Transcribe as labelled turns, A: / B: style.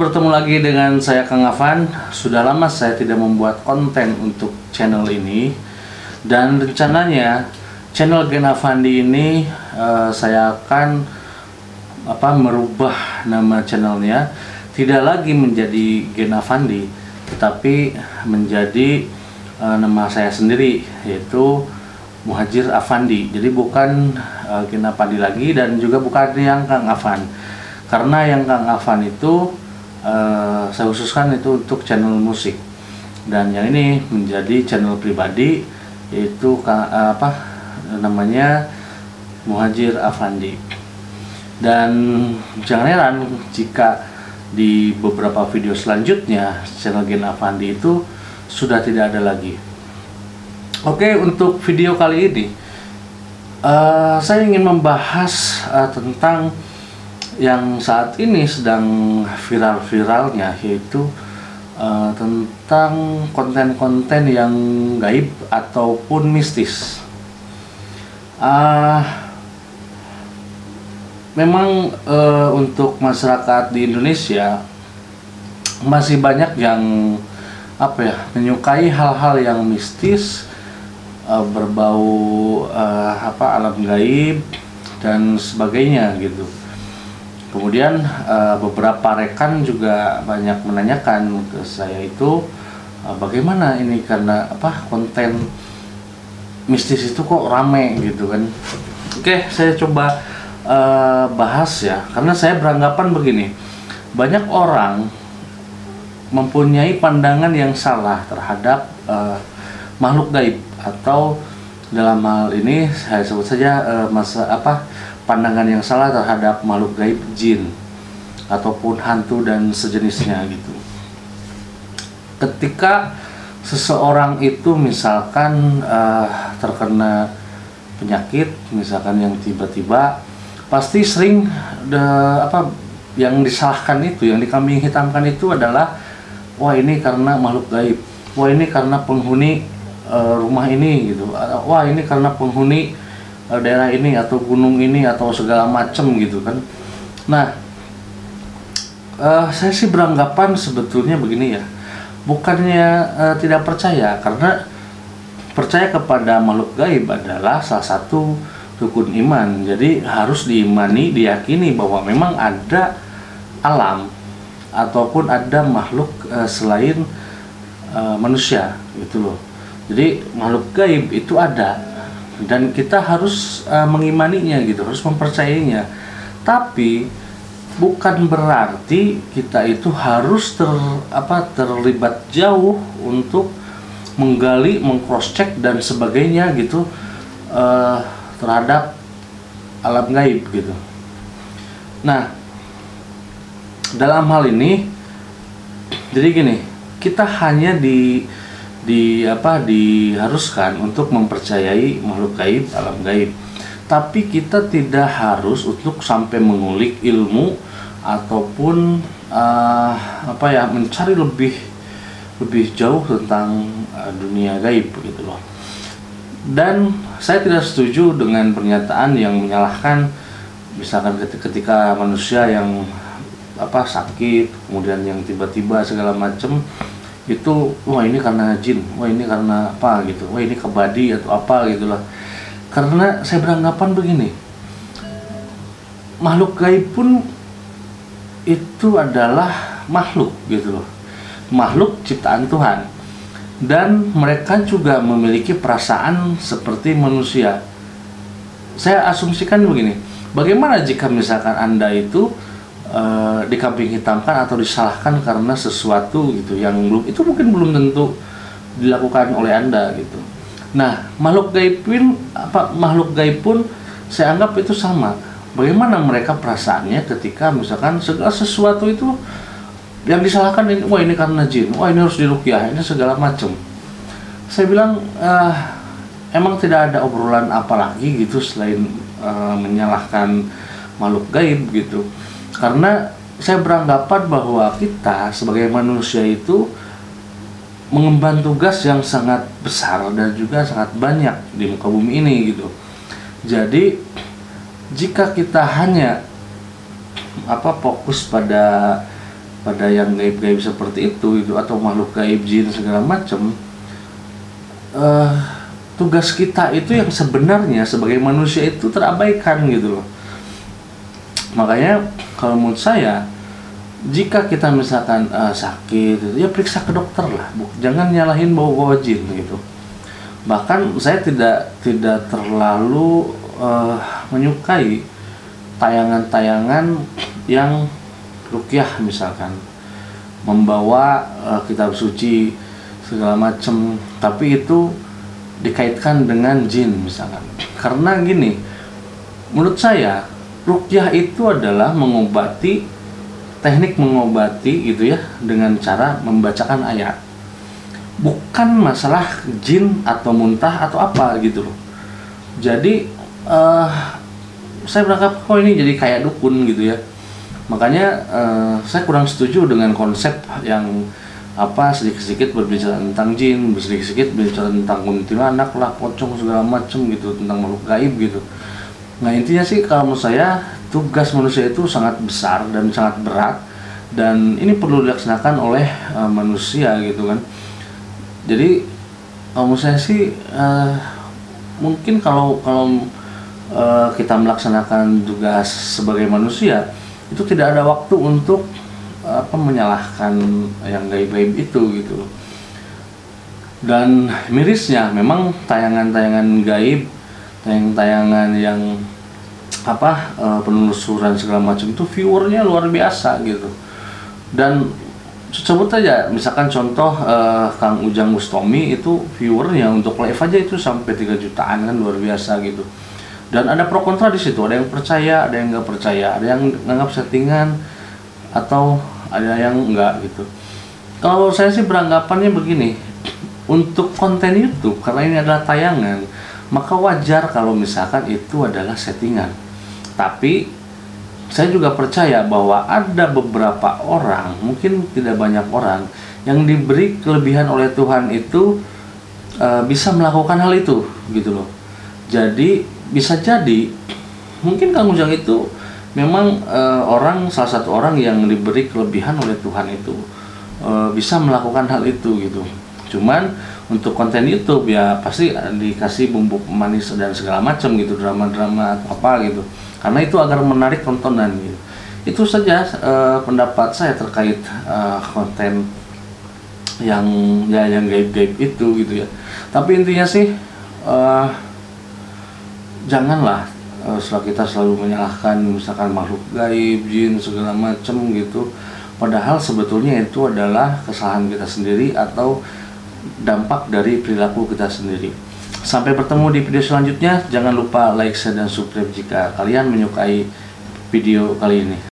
A: bertemu lagi dengan saya Kang Afan. Sudah lama saya tidak membuat konten untuk channel ini dan rencananya channel Gen Afandi ini uh, saya akan apa merubah nama channelnya tidak lagi menjadi Gen Afandi tetapi menjadi uh, nama saya sendiri yaitu Muhajir Afandi. Jadi bukan uh, Gen Afandi lagi dan juga bukan yang Kang Afan. Karena yang Kang Afan itu uh, saya khususkan itu untuk channel musik dan yang ini menjadi channel pribadi yaitu uh, apa namanya Muhajir Afandi. Dan jangan heran jika di beberapa video selanjutnya channel Gen Afandi itu sudah tidak ada lagi. Oke, untuk video kali ini uh, saya ingin membahas uh, tentang yang saat ini sedang viral-viralnya yaitu uh, tentang konten-konten yang gaib ataupun mistis. Uh, memang uh, untuk masyarakat di Indonesia masih banyak yang apa ya menyukai hal-hal yang mistis uh, berbau uh, apa alam gaib dan sebagainya gitu. Kemudian uh, beberapa rekan juga banyak menanyakan ke saya itu uh, bagaimana ini karena apa konten mistis itu kok rame gitu kan. Oke, saya coba uh, bahas ya karena saya beranggapan begini. Banyak orang mempunyai pandangan yang salah terhadap uh, makhluk gaib atau dalam hal ini saya sebut saja uh, masa apa pandangan yang salah terhadap makhluk gaib jin ataupun hantu dan sejenisnya gitu. Ketika seseorang itu misalkan uh, terkena penyakit misalkan yang tiba-tiba pasti sering de, apa yang disalahkan itu yang dikambing hitamkan itu adalah wah ini karena makhluk gaib wah ini karena penghuni uh, rumah ini gitu wah ini karena penghuni daerah ini atau gunung ini atau segala macam gitu kan. Nah uh, saya sih beranggapan sebetulnya begini ya. Bukannya uh, tidak percaya karena percaya kepada makhluk gaib adalah salah satu rukun iman. Jadi harus diimani diyakini bahwa memang ada alam ataupun ada makhluk uh, selain uh, manusia gitu loh. Jadi makhluk gaib itu ada dan kita harus uh, mengimaninya gitu, harus mempercayainya. Tapi bukan berarti kita itu harus ter apa terlibat jauh untuk menggali, mengcross check dan sebagainya gitu uh, terhadap alam gaib gitu. Nah, dalam hal ini jadi gini, kita hanya di di apa diharuskan untuk mempercayai makhluk gaib alam gaib. Tapi kita tidak harus untuk sampai mengulik ilmu ataupun uh, apa ya mencari lebih lebih jauh tentang uh, dunia gaib gitu loh. Dan saya tidak setuju dengan pernyataan yang menyalahkan misalkan ketika manusia yang apa sakit kemudian yang tiba-tiba segala macam itu wah ini karena jin wah ini karena apa gitu. Wah ini kebadi atau apa gitulah. Karena saya beranggapan begini makhluk gaib pun itu adalah makhluk gitu loh. Makhluk ciptaan Tuhan. Dan mereka juga memiliki perasaan seperti manusia. Saya asumsikan begini bagaimana jika misalkan anda itu uh, dikambing hitamkan atau disalahkan karena sesuatu gitu yang belum itu mungkin belum tentu dilakukan oleh anda gitu. Nah makhluk gaib pun apa makhluk gaib pun saya anggap itu sama. Bagaimana mereka perasaannya ketika misalkan segala sesuatu itu yang disalahkan ini, wah ini karena jin, wah ini harus dirukyah, ini segala macam. Saya bilang uh, emang tidak ada obrolan apa lagi gitu selain uh, menyalahkan makhluk gaib gitu karena saya beranggapan bahwa kita sebagai manusia itu mengemban tugas yang sangat besar dan juga sangat banyak di muka bumi ini gitu. Jadi jika kita hanya apa fokus pada pada yang gaib-gaib seperti itu itu atau makhluk gaib jin segala macam uh, tugas kita itu yang sebenarnya sebagai manusia itu terabaikan gitu loh makanya kalau menurut saya jika kita misalkan uh, sakit ya periksa ke dokter lah. Jangan nyalahin bau bawa jin gitu. Bahkan saya tidak tidak terlalu uh, menyukai tayangan-tayangan yang rukyah misalkan. Membawa uh, kitab suci segala macam tapi itu dikaitkan dengan jin misalkan. Karena gini menurut saya rukyah itu adalah mengobati teknik mengobati gitu ya dengan cara membacakan ayat. Bukan masalah jin atau muntah atau apa gitu loh. Jadi uh, saya berangkat kok ini jadi kayak dukun gitu ya. Makanya uh, saya kurang setuju dengan konsep yang apa sedikit-sedikit berbicara tentang jin, sedikit-sedikit berbicara tentang kuntilanak lah, pocong segala macam gitu, tentang makhluk gaib gitu. Nah intinya sih kalau menurut saya tugas manusia itu sangat besar dan sangat berat dan ini perlu dilaksanakan oleh uh, manusia gitu kan. Jadi kalau menurut saya sih uh, mungkin kalau kalau uh, kita melaksanakan tugas sebagai manusia itu tidak ada waktu untuk apa menyalahkan yang gaib-gaib itu gitu dan mirisnya memang tayangan-tayangan gaib tayangan-tayangan yang apa uh, penelusuran segala macam itu viewernya luar biasa gitu. Dan sebut aja misalkan contoh uh, Kang Ujang Mustomi itu viewernya untuk live aja itu sampai 3 jutaan kan luar biasa gitu. Dan ada pro kontra di situ ada yang percaya ada yang nggak percaya ada yang nganggap settingan atau ada yang enggak gitu. Kalau saya sih beranggapannya begini untuk konten YouTube karena ini adalah tayangan maka wajar kalau misalkan itu adalah settingan. Tapi saya juga percaya bahwa ada beberapa orang mungkin tidak banyak orang yang diberi kelebihan oleh Tuhan itu e, bisa melakukan hal itu gitu loh. Jadi bisa jadi mungkin Kang Ujang itu memang uh, orang salah satu orang yang diberi kelebihan oleh Tuhan itu uh, bisa melakukan hal itu gitu. Cuman untuk konten YouTube ya pasti dikasih bumbu manis dan segala macam gitu drama-drama apa gitu. Karena itu agar menarik tontonan gitu. Itu saja uh, pendapat saya terkait uh, konten yang ya yang gaib-gaib itu gitu ya. Tapi intinya sih uh, janganlah uh, setelah kita selalu menyalahkan misalkan makhluk gaib, jin segala macam gitu. Padahal sebetulnya itu adalah kesalahan kita sendiri atau dampak dari perilaku kita sendiri. Sampai bertemu di video selanjutnya. Jangan lupa like, share, dan subscribe jika kalian menyukai video kali ini.